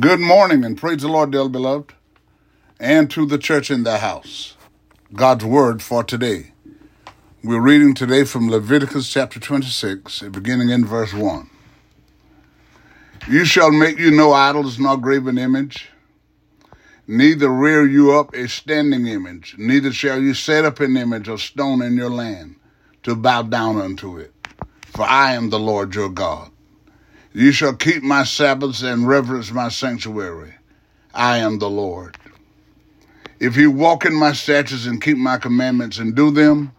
Good morning and praise the Lord, dear beloved, and to the church in the house. God's word for today. We're reading today from Leviticus chapter 26, beginning in verse 1. You shall make you no idols nor graven image, neither rear you up a standing image, neither shall you set up an image of stone in your land to bow down unto it. For I am the Lord your God. You shall keep my Sabbaths and reverence my sanctuary. I am the Lord. If you walk in my statutes and keep my commandments and do them,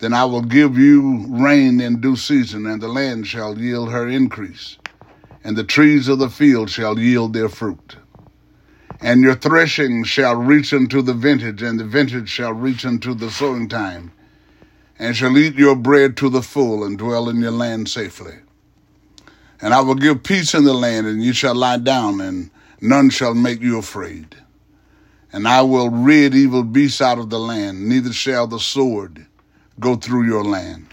then I will give you rain in due season, and the land shall yield her increase, and the trees of the field shall yield their fruit. And your threshing shall reach unto the vintage, and the vintage shall reach unto the sowing time, and shall eat your bread to the full, and dwell in your land safely. And I will give peace in the land, and you shall lie down, and none shall make you afraid. And I will rid evil beasts out of the land, neither shall the sword go through your land.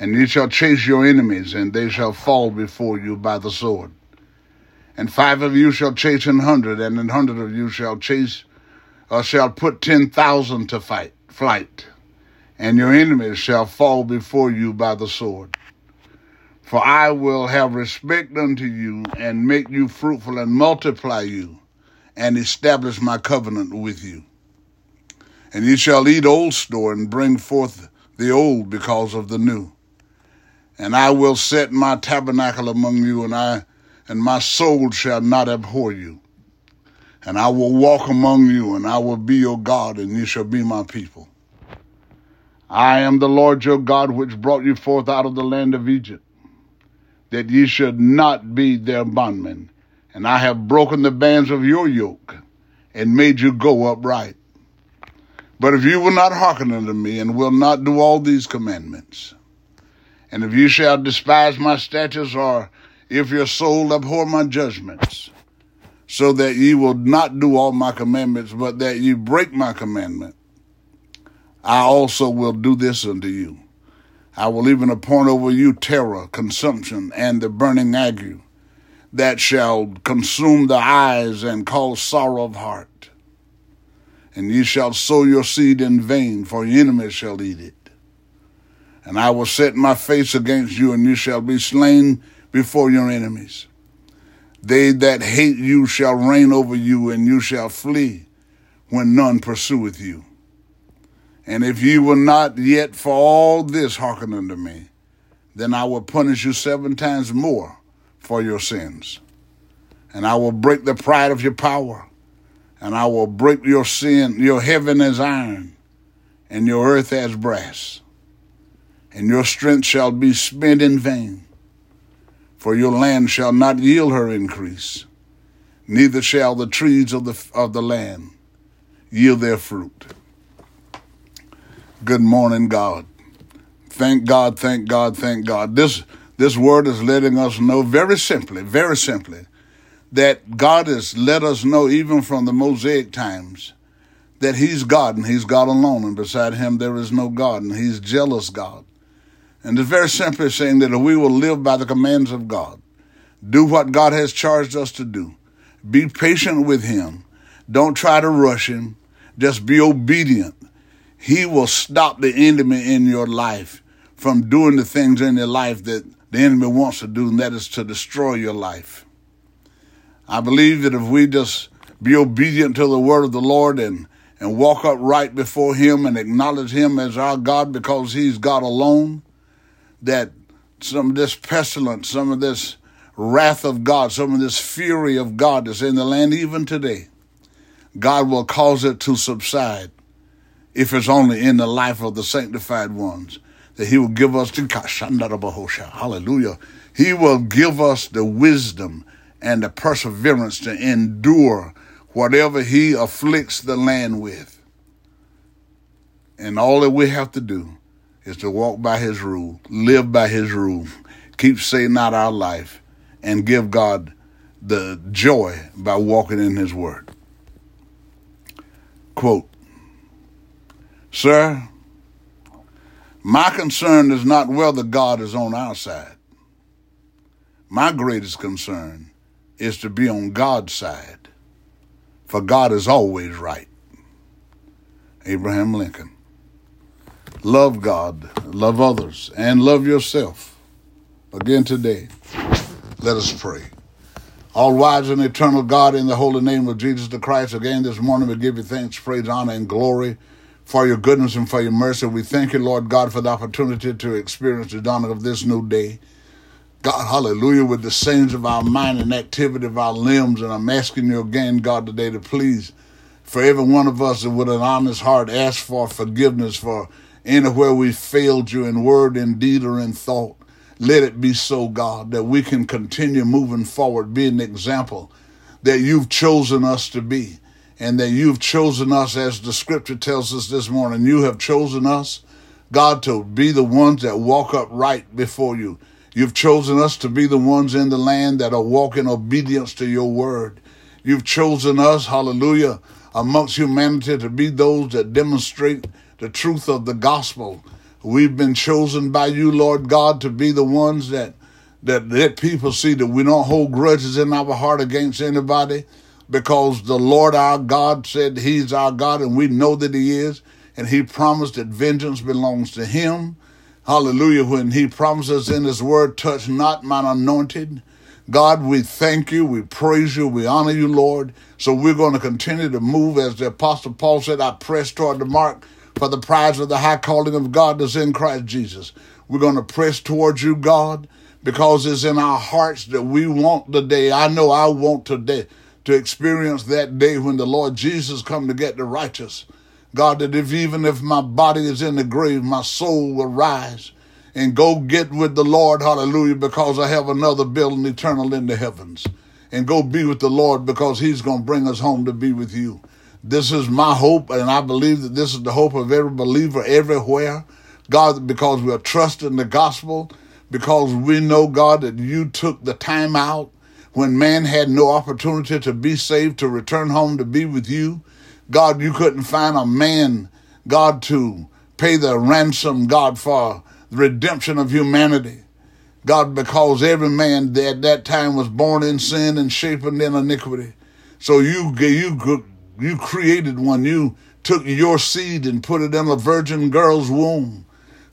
And you shall chase your enemies, and they shall fall before you by the sword. And five of you shall chase an hundred, and an hundred of you shall chase, or shall put ten thousand to fight, flight. And your enemies shall fall before you by the sword. For I will have respect unto you, and make you fruitful, and multiply you, and establish my covenant with you. And ye shall eat old store, and bring forth the old because of the new. And I will set my tabernacle among you, and I and my soul shall not abhor you. And I will walk among you, and I will be your God, and ye shall be my people. I am the Lord your God, which brought you forth out of the land of Egypt that ye should not be their bondmen. And I have broken the bands of your yoke and made you go upright. But if you will not hearken unto me and will not do all these commandments, and if you shall despise my statutes, or if your soul abhor my judgments, so that ye will not do all my commandments, but that ye break my commandment, I also will do this unto you. I will even appoint over you terror, consumption, and the burning ague that shall consume the eyes and cause sorrow of heart. And ye shall sow your seed in vain, for your enemies shall eat it. And I will set my face against you, and you shall be slain before your enemies. They that hate you shall reign over you, and you shall flee when none pursueth you. And if ye will not yet for all this hearken unto me, then I will punish you seven times more for your sins. And I will break the pride of your power, and I will break your sin, your heaven as iron, and your earth as brass. And your strength shall be spent in vain, for your land shall not yield her increase, neither shall the trees of the, of the land yield their fruit. Good morning, God. Thank God, thank God, thank God. This this word is letting us know very simply, very simply, that God has let us know even from the Mosaic times that He's God and He's God alone, and beside Him there is no God, and He's jealous God. And it's very simply saying that if we will live by the commands of God, do what God has charged us to do, be patient with Him, don't try to rush Him, just be obedient he will stop the enemy in your life from doing the things in your life that the enemy wants to do, and that is to destroy your life. I believe that if we just be obedient to the word of the Lord and, and walk upright before Him and acknowledge Him as our God because He's God alone, that some of this pestilence, some of this wrath of God, some of this fury of God that's in the land even today, God will cause it to subside if it's only in the life of the sanctified ones, that he will give us the hallelujah. He will give us the wisdom and the perseverance to endure whatever he afflicts the land with. And all that we have to do is to walk by his rule, live by his rule, keep saying out our life, and give God the joy by walking in his word. Quote, Sir, my concern is not whether God is on our side. My greatest concern is to be on God's side, for God is always right. Abraham Lincoln. Love God, love others, and love yourself. Again today, let us pray. All wise and eternal God, in the holy name of Jesus the Christ, again this morning we give you thanks, praise, honor, and glory for your goodness and for your mercy. We thank you, Lord God, for the opportunity to experience the dawning of this new day. God, hallelujah, with the sins of our mind and activity of our limbs. And I'm asking you again, God, today to please, for every one of us with an honest heart, ask for forgiveness for anywhere we failed you in word, in deed, or in thought. Let it be so, God, that we can continue moving forward, be an example that you've chosen us to be, and that you've chosen us, as the scripture tells us this morning, you have chosen us, God, to be the ones that walk upright before you You've chosen us to be the ones in the land that are walking obedience to your word. You've chosen us, hallelujah, amongst humanity to be those that demonstrate the truth of the gospel. We've been chosen by you, Lord God, to be the ones that that let people see that we don't hold grudges in our heart against anybody because the Lord our God said he's our God and we know that he is and he promised that vengeance belongs to him Hallelujah. When he promises in his word, touch not mine anointed. God, we thank you, we praise you, we honor you, Lord. So we're going to continue to move, as the Apostle Paul said, I press toward the mark for the prize of the high calling of God that's in Christ Jesus. We're going to press towards you, God, because it's in our hearts that we want the day. I know I want today to experience that day when the Lord Jesus come to get the righteous. God, that if even if my body is in the grave, my soul will rise and go get with the Lord, hallelujah, because I have another building eternal in the heavens. And go be with the Lord because He's going to bring us home to be with you. This is my hope, and I believe that this is the hope of every believer everywhere. God, because we are trusting the gospel, because we know, God, that you took the time out when man had no opportunity to be saved, to return home to be with you. God, you couldn't find a man, God, to pay the ransom, God, for the redemption of humanity. God, because every man at that time was born in sin and shapen in iniquity. So you, you, you created one. You took your seed and put it in a virgin girl's womb.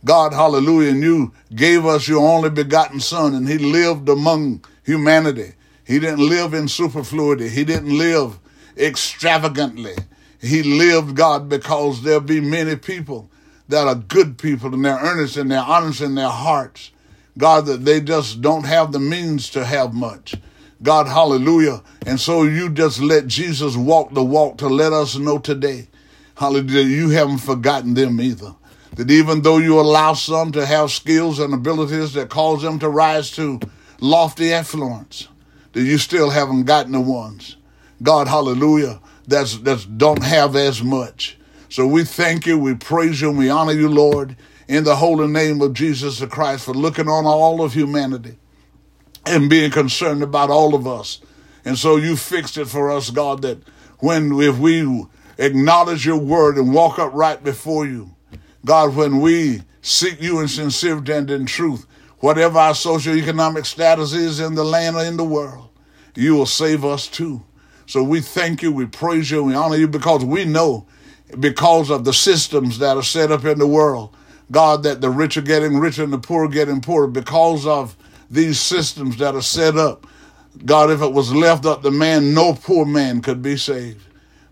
God, hallelujah. And you gave us your only begotten son and he lived among humanity. He didn't live in superfluity. He didn't live extravagantly. He lived, God, because there'll be many people that are good people and they're earnest and they're honest in their hearts. God, that they just don't have the means to have much. God, hallelujah. And so you just let Jesus walk the walk to let us know today, hallelujah, you haven't forgotten them either. That even though you allow some to have skills and abilities that cause them to rise to lofty affluence, that you still haven't gotten the ones. God, hallelujah, that's that's don't have as much. So we thank you, we praise you, and we honor you, Lord, in the holy name of Jesus Christ for looking on all of humanity and being concerned about all of us. And so you fixed it for us, God, that when if we acknowledge your word and walk upright before you, God, when we seek you in sincerity and in truth, whatever our socioeconomic status is in the land or in the world, you will save us too. So we thank you, we praise you, we honor you because we know because of the systems that are set up in the world, God, that the rich are getting richer and the poor are getting poorer because of these systems that are set up. God, if it was left up to man, no poor man could be saved.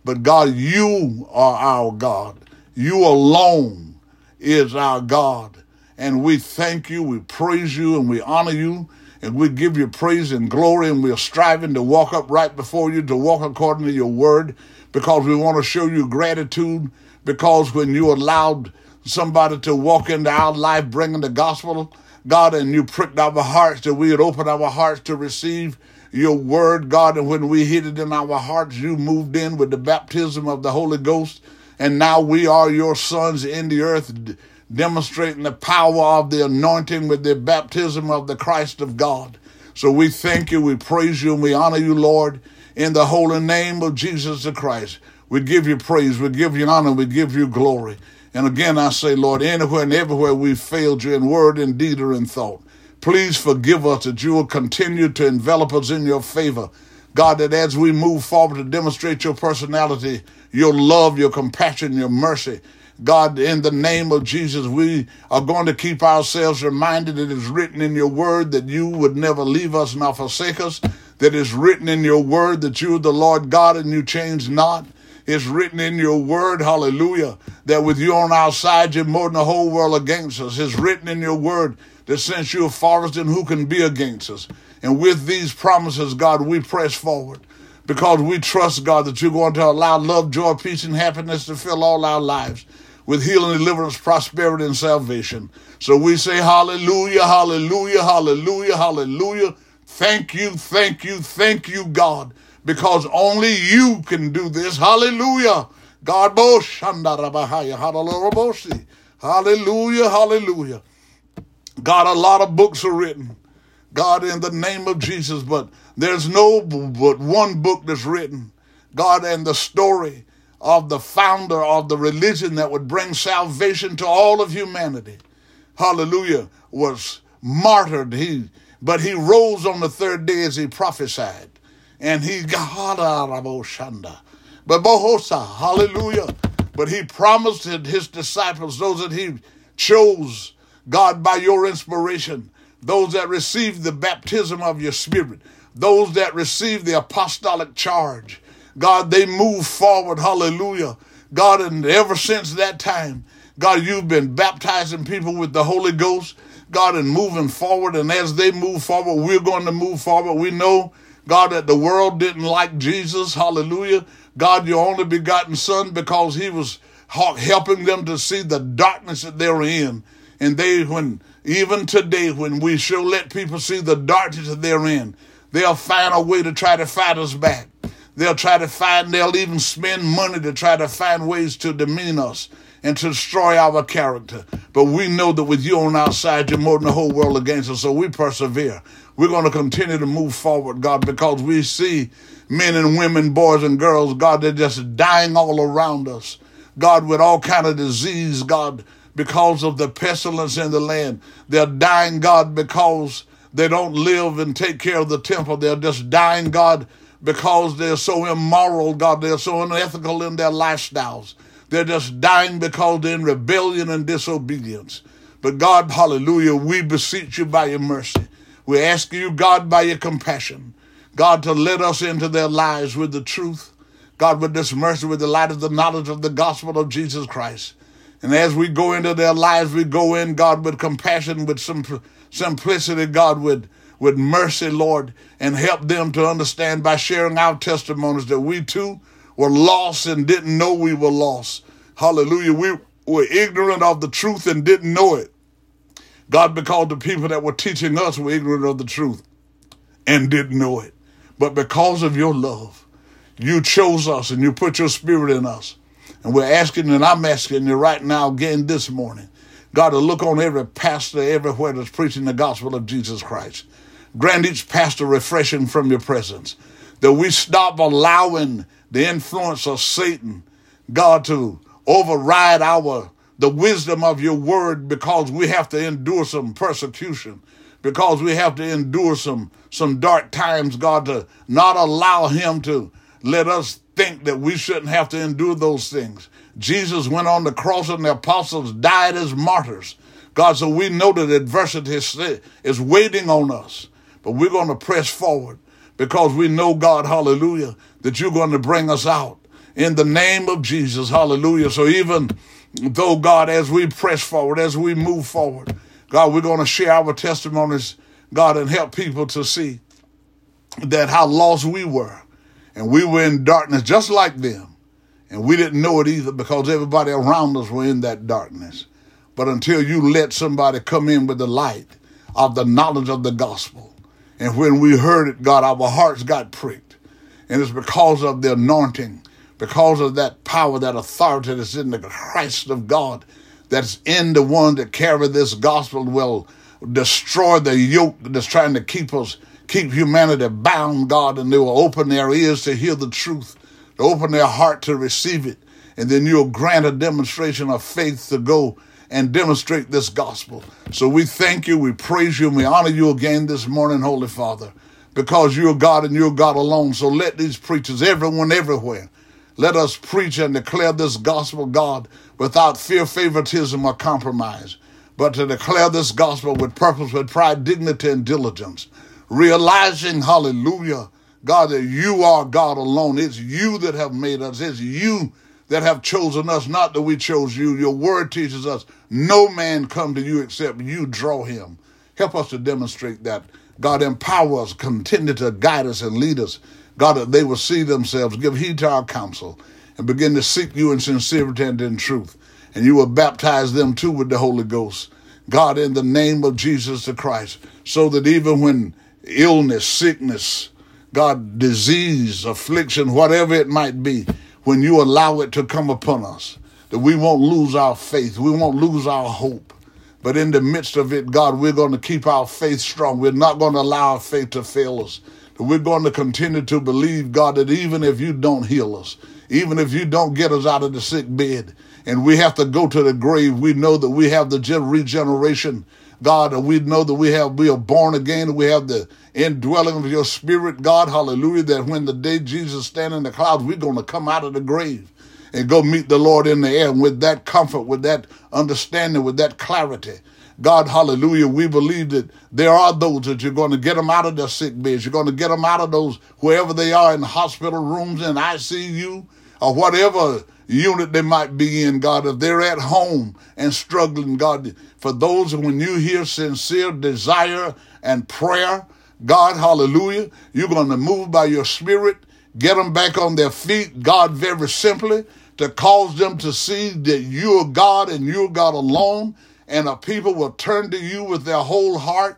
But God, you are our God. You alone is our God. And we thank you, we praise you, and we honor you and we give you praise and glory, and we are striving to walk up right before you, to walk according to your word, because we want to show you gratitude. Because when you allowed somebody to walk into our life bringing the gospel, God, and you pricked our hearts that we would open our hearts to receive your word, God, and when we hid it in our hearts, you moved in with the baptism of the Holy Ghost, and now we are your sons in the earth demonstrating the power of the anointing with the baptism of the Christ of God. So we thank you, we praise you, and we honor you, Lord, in the holy name of Jesus the Christ. We give you praise, we give you honor, we give you glory. And again, I say, Lord, anywhere and everywhere we failed you in word, in deed, or in thought, Please forgive us that you will continue to envelop us in your favor. God, that as we move forward to demonstrate your personality, your love, your compassion, your mercy, God, in the name of Jesus, we are going to keep ourselves reminded it is written in your word that you would never leave us nor forsake us, that is written in your word that you are the Lord God and you change not. It's written in your word, hallelujah, that with you on our side, you're more than the whole world against us. It's written in your word that since you're for us, then who can be against us? And with these promises, God, we press forward because we trust, God, that you're going to allow love, joy, peace, and happiness to fill all our lives with healing, deliverance, prosperity, and salvation. So we say, Hallelujah, Hallelujah, Hallelujah, Hallelujah. Thank you, thank you, thank you, God, because only you can do this. Hallelujah. God, hallelujah, hallelujah. God, a lot of books are written. God, in the name of Jesus, but there's no but one book that's written. God, and the story of the founder of the religion that would bring salvation to all of humanity. Hallelujah. Was martyred. He but he rose on the third day as he prophesied. And he got but Bohosa, hallelujah. But he promised his disciples, those that he chose, God, by your inspiration, those that received the baptism of your spirit, those that received the apostolic charge, God, they move forward. Hallelujah. God, and ever since that time, God, you've been baptizing people with the Holy Ghost. God, and moving forward. And as they move forward, we're going to move forward. We know, God, that the world didn't like Jesus. Hallelujah. God, your only begotten Son, because he was helping them to see the darkness that they're in. And they, when even today, when we shall let people see the darkness that they're in, they'll find a way to try to fight us back. They'll try to find, they'll even spend money to try to find ways to demean us and to destroy our character. But we know that with you on our side, you're more than the whole world against us. So we persevere. We're going to continue to move forward, God, because we see men and women, boys and girls, God, they're just dying all around us. God, with all kind of disease, God, because of the pestilence in the land. They're dying, God, because they don't live and take care of the temple. They're just dying, God, because they're so immoral, God. They're so unethical in their lifestyles. They're just dying because they're in rebellion and disobedience. But God, hallelujah, we beseech you by your mercy. We ask you, God, by your compassion, God, to let us into their lives with the truth. God, with this mercy, with the light of the knowledge of the gospel of Jesus Christ. And as we go into their lives, we go in, God, with compassion, with some simplicity, God, with with mercy, Lord, and help them to understand by sharing our testimonies that we too were lost and didn't know we were lost. Hallelujah. We were ignorant of the truth and didn't know it. God, because the people that were teaching us were ignorant of the truth and didn't know it. But because of your love, you chose us and you put your spirit in us. And we're asking, and I'm asking you right now again this morning, God, to look on every pastor everywhere that's preaching the gospel of Jesus Christ. Grant each pastor refreshing from your presence. That we stop allowing the influence of Satan, God, to override our the wisdom of your word because we have to endure some persecution, because we have to endure some some dark times, God, to not allow him to let us think that we shouldn't have to endure those things. Jesus went on the cross and the apostles died as martyrs. God, so we know that adversity is, is waiting on us. But we're going to press forward because we know, God, hallelujah, that you're going to bring us out in the name of Jesus, hallelujah. So even though, God, as we press forward, as we move forward, God, we're going to share our testimonies, God, and help people to see that how lost we were. And we were in darkness just like them. And we didn't know it either because everybody around us were in that darkness. But until you let somebody come in with the light of the knowledge of the gospel, and when we heard it, God, our hearts got pricked. And it's because of the anointing, because of that power, that authority that's in the Christ of God, that's in the one that carry this gospel will destroy the yoke that's trying to keep us, keep humanity bound, God, and they will open their ears to hear the truth, to open their heart to receive it. And then you'll grant a demonstration of faith to go and demonstrate this gospel. So we thank you, we praise you, and we honor you again this morning, Holy Father, because you're God and you're God alone. So let these preachers, everyone everywhere, let us preach and declare this gospel, God, without fear, favoritism, or compromise, but to declare this gospel with purpose, with pride, dignity, and diligence, realizing, hallelujah, God, that you are God alone. It's you that have made us. It's you that have chosen us, not that we chose you. Your word teaches us no man come to you except you draw him. Help us to demonstrate that. God, empower us, continue to guide us and lead us. God, that they will see themselves, give heed to our counsel, and begin to seek you in sincerity and in truth. And you will baptize them too with the Holy Ghost. God, in the name of Jesus the Christ, so that even when illness, sickness, God, disease, affliction, whatever it might be, when you allow it to come upon us, that we won't lose our faith, we won't lose our hope. But in the midst of it, God, we're going to keep our faith strong. We're not going to allow our faith to fail us. We're going to continue to believe, God, that even if you don't heal us, even if you don't get us out of the sick bed, and we have to go to the grave, we know that we have the regeneration God, and we know that we have we are born again, we have the indwelling of your spirit, God, hallelujah, that when the day Jesus stand in the clouds, we're going to come out of the grave and go meet the Lord in the air. And with that comfort, with that understanding, with that clarity, God, hallelujah, we believe that there are those that you're going to get them out of their sick beds. You're going to get them out of those, wherever they are in hospital rooms, in ICU, or whatever unit they might be in, God, if they're at home and struggling, God, for those when you hear sincere desire and prayer, God, hallelujah, you're going to move by your spirit, get them back on their feet, God, very simply, to cause them to see that you're God and you're God alone, and a people will turn to you with their whole heart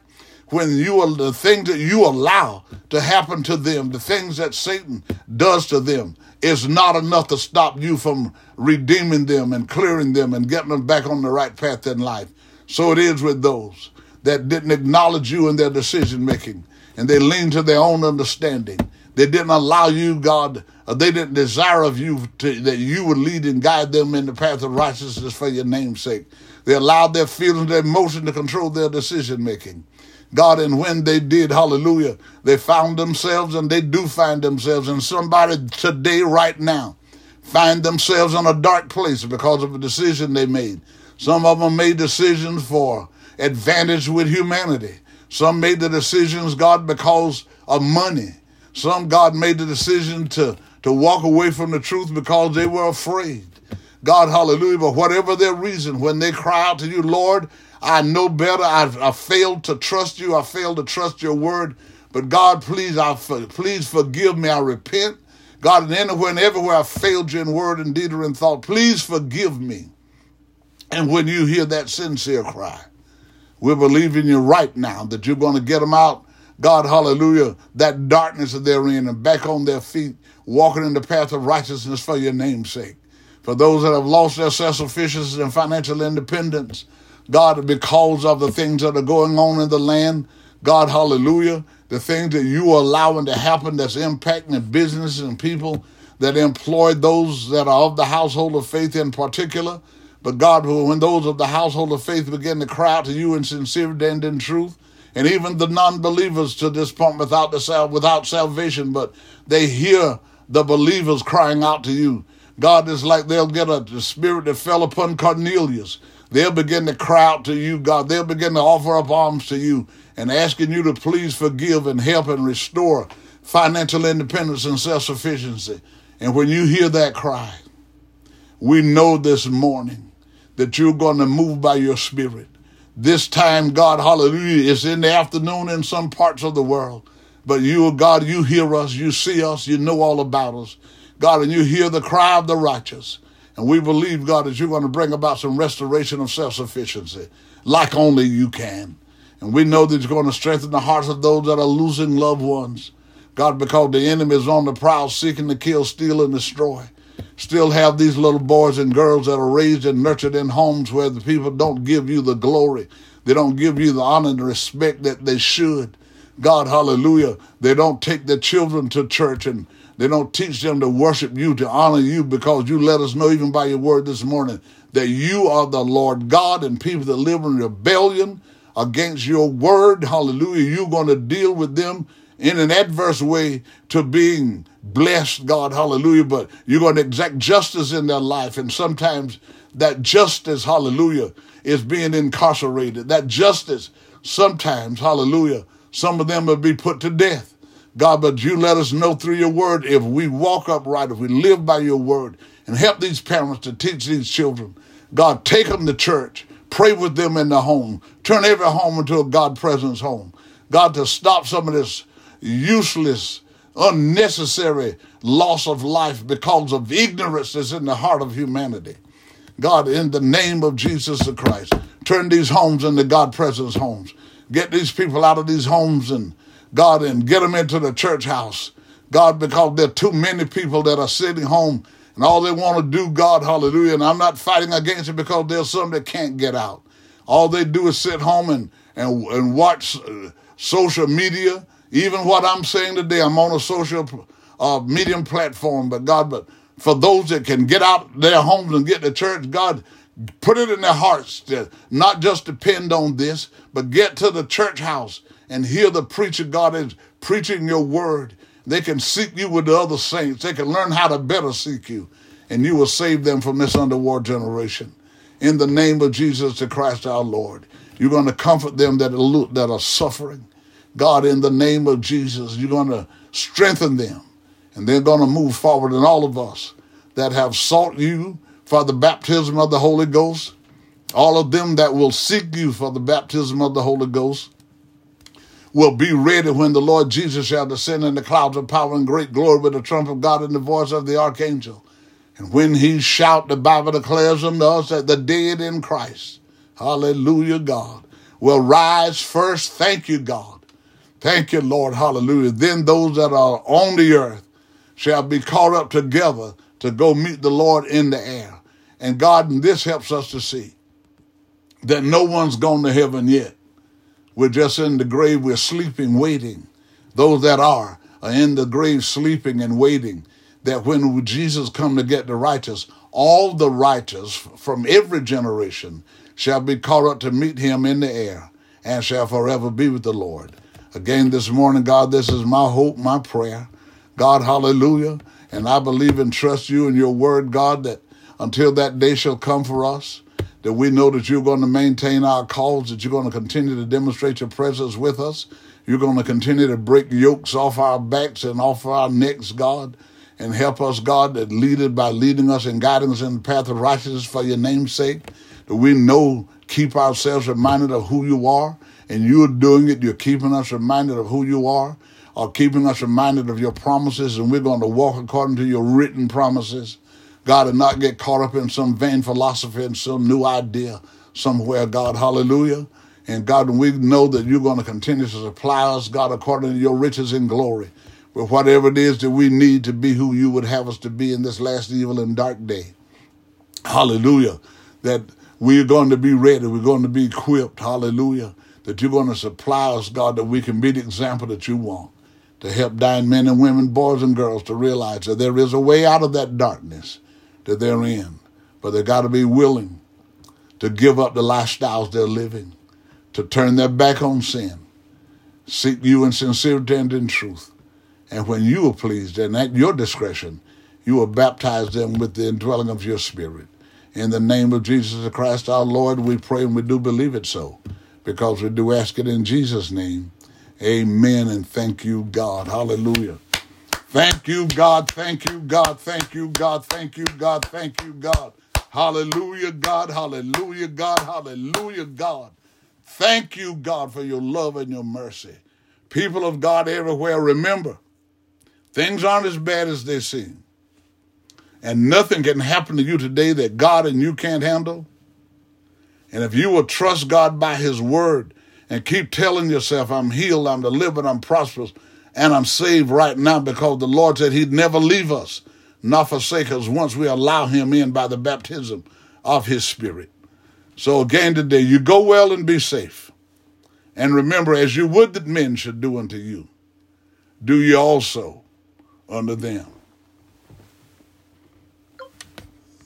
when you are the things that you allow to happen to them, the things that Satan does to them, is not enough to stop you from redeeming them and clearing them and getting them back on the right path in life. So it is with those that didn't acknowledge you in their decision making and they leaned to their own understanding. They didn't allow you, God, they didn't desire of you to, that you would lead and guide them in the path of righteousness for your name's sake. They allowed their feelings, their emotion to control their decision making. God, and when they did, hallelujah, they found themselves and they do find themselves in somebody today, right now, find themselves in a dark place because of a decision they made. Some of them made decisions for advantage with humanity. Some made the decisions, God, because of money. Some, God, made the decision to, to walk away from the truth because they were afraid. God, hallelujah. But whatever their reason, when they cry out to you, Lord, I know better. I've, I failed to trust you. I failed to trust your word. But God, please, I please forgive me. I repent. God, and anywhere and everywhere I failed you in word and deed or in thought, please forgive me. And when you hear that sincere cry, we're believing you right now that you're going to get them out. God, hallelujah, that darkness that they're in and back on their feet, walking in the path of righteousness for your name's sake. For those that have lost their self-sufficiency and financial independence, God, because of the things that are going on in the land, God, hallelujah, the things that you are allowing to happen that's impacting businesses and people that employ those that are of the household of faith in particular. But God, when those of the household of faith begin to cry out to you in sincerity and in truth, and even the non-believers to this point without the without salvation, but they hear the believers crying out to you. God is like they'll get a the spirit that fell upon Cornelius They'll begin to cry out to you, God. They'll begin to offer up arms to you and asking you to please forgive and help and restore financial independence and self sufficiency. And when you hear that cry, we know this morning that you're going to move by your spirit. This time, God, hallelujah, is in the afternoon in some parts of the world. But you, God, you hear us, you see us, you know all about us. God, and you hear the cry of the righteous. And we believe, God, that you're going to bring about some restoration of self sufficiency like only you can. And we know that you're going to strengthen the hearts of those that are losing loved ones. God, because the enemy is on the prowl seeking to kill, steal, and destroy. Still have these little boys and girls that are raised and nurtured in homes where the people don't give you the glory. They don't give you the honor and the respect that they should. God, hallelujah. They don't take their children to church and they don't teach them to worship you, to honor you, because you let us know even by your word this morning that you are the Lord God and people that live in rebellion against your word, hallelujah, you're going to deal with them in an adverse way to being blessed, God, hallelujah, but you're going to exact justice in their life. And sometimes that justice, hallelujah, is being incarcerated. That justice, sometimes, hallelujah, some of them will be put to death. God, but you let us know through your word if we walk upright, if we live by your word, and help these parents to teach these children. God, take them to church. Pray with them in the home. Turn every home into a God presence home. God, to stop some of this useless, unnecessary loss of life because of ignorance that's in the heart of humanity. God, in the name of Jesus the Christ, turn these homes into God presence homes. Get these people out of these homes and God and get them into the church house. God, because there are too many people that are sitting home and all they want to do, God, hallelujah. And I'm not fighting against it because there's some that can't get out. All they do is sit home and, and, and watch uh, social media. Even what I'm saying today, I'm on a social uh, medium platform, but God, but for those that can get out their homes and get to church, God, put it in their hearts to not just depend on this, but get to the church house and hear the preacher God is preaching your word. They can seek you with the other saints. They can learn how to better seek you, and you will save them from this underworld generation. In the name of Jesus the Christ our Lord, you're going to comfort them that are, that are suffering. God, in the name of Jesus, you're going to strengthen them, and they're going to move forward. And all of us that have sought you for the baptism of the Holy Ghost, all of them that will seek you for the baptism of the Holy Ghost, will be ready when the Lord Jesus shall descend in the clouds of power and great glory with the trump of God and the voice of the archangel. And when he shout, the Bible declares unto us that the dead in Christ, hallelujah, God, will rise first. Thank you, God. Thank you, Lord, hallelujah. Then those that are on the earth shall be caught up together to go meet the Lord in the air. And God, and this helps us to see that no one's gone to heaven yet. We're just in the grave, we're sleeping, waiting. Those that are are in the grave sleeping and waiting that when Jesus come to get the righteous, all the righteous from every generation shall be caught up to meet him in the air and shall forever be with the Lord. Again this morning, God, this is my hope, my prayer. God, hallelujah. And I believe and trust you and your word, God, that until that day shall come for us, that we know that you're going to maintain our cause, that you're going to continue to demonstrate your presence with us. You're going to continue to break yokes off our backs and off our necks, God, and help us, God, that lead it by leading us and guiding us in the path of righteousness for your name's sake. That we know, keep ourselves reminded of who you are, and you're doing it. You're keeping us reminded of who you are, or keeping us reminded of your promises, and we're going to walk according to your written promises. God, and not get caught up in some vain philosophy and some new idea somewhere, God. Hallelujah. And God, we know that you're going to continue to supply us, God, according to your riches and glory, with whatever it is that we need to be who you would have us to be in this last evil and dark day. Hallelujah. That we're going to be ready. We're going to be equipped. Hallelujah. That you're going to supply us, God, that we can be the example that you want to help dying men and women, boys and girls to realize that there is a way out of that darkness that they're in. But they got to be willing to give up the lifestyles they're living, to turn their back on sin, seek you in sincerity and in truth. And when you are pleased, and at your discretion, you will baptize them with the indwelling of your spirit. In the name of Jesus Christ our Lord, we pray and we do believe it so, because we do ask it in Jesus' name. Amen and thank you, God. Hallelujah. Thank you, God. Thank you, God. Thank you, God. Thank you, God. Thank you, God. Hallelujah, God. Hallelujah, God. Hallelujah, God. Thank you, God, for your love and your mercy. People of God everywhere, remember, things aren't as bad as they seem. And nothing can happen to you today that God and you can't handle. And if you will trust God by His word and keep telling yourself, I'm healed, I'm delivered, I'm prosperous, and I'm saved right now because the Lord said He'd never leave us, nor forsake us once we allow Him in by the baptism of His Spirit. So again today, you go well and be safe. And remember, as you would that men should do unto you, do ye also unto them.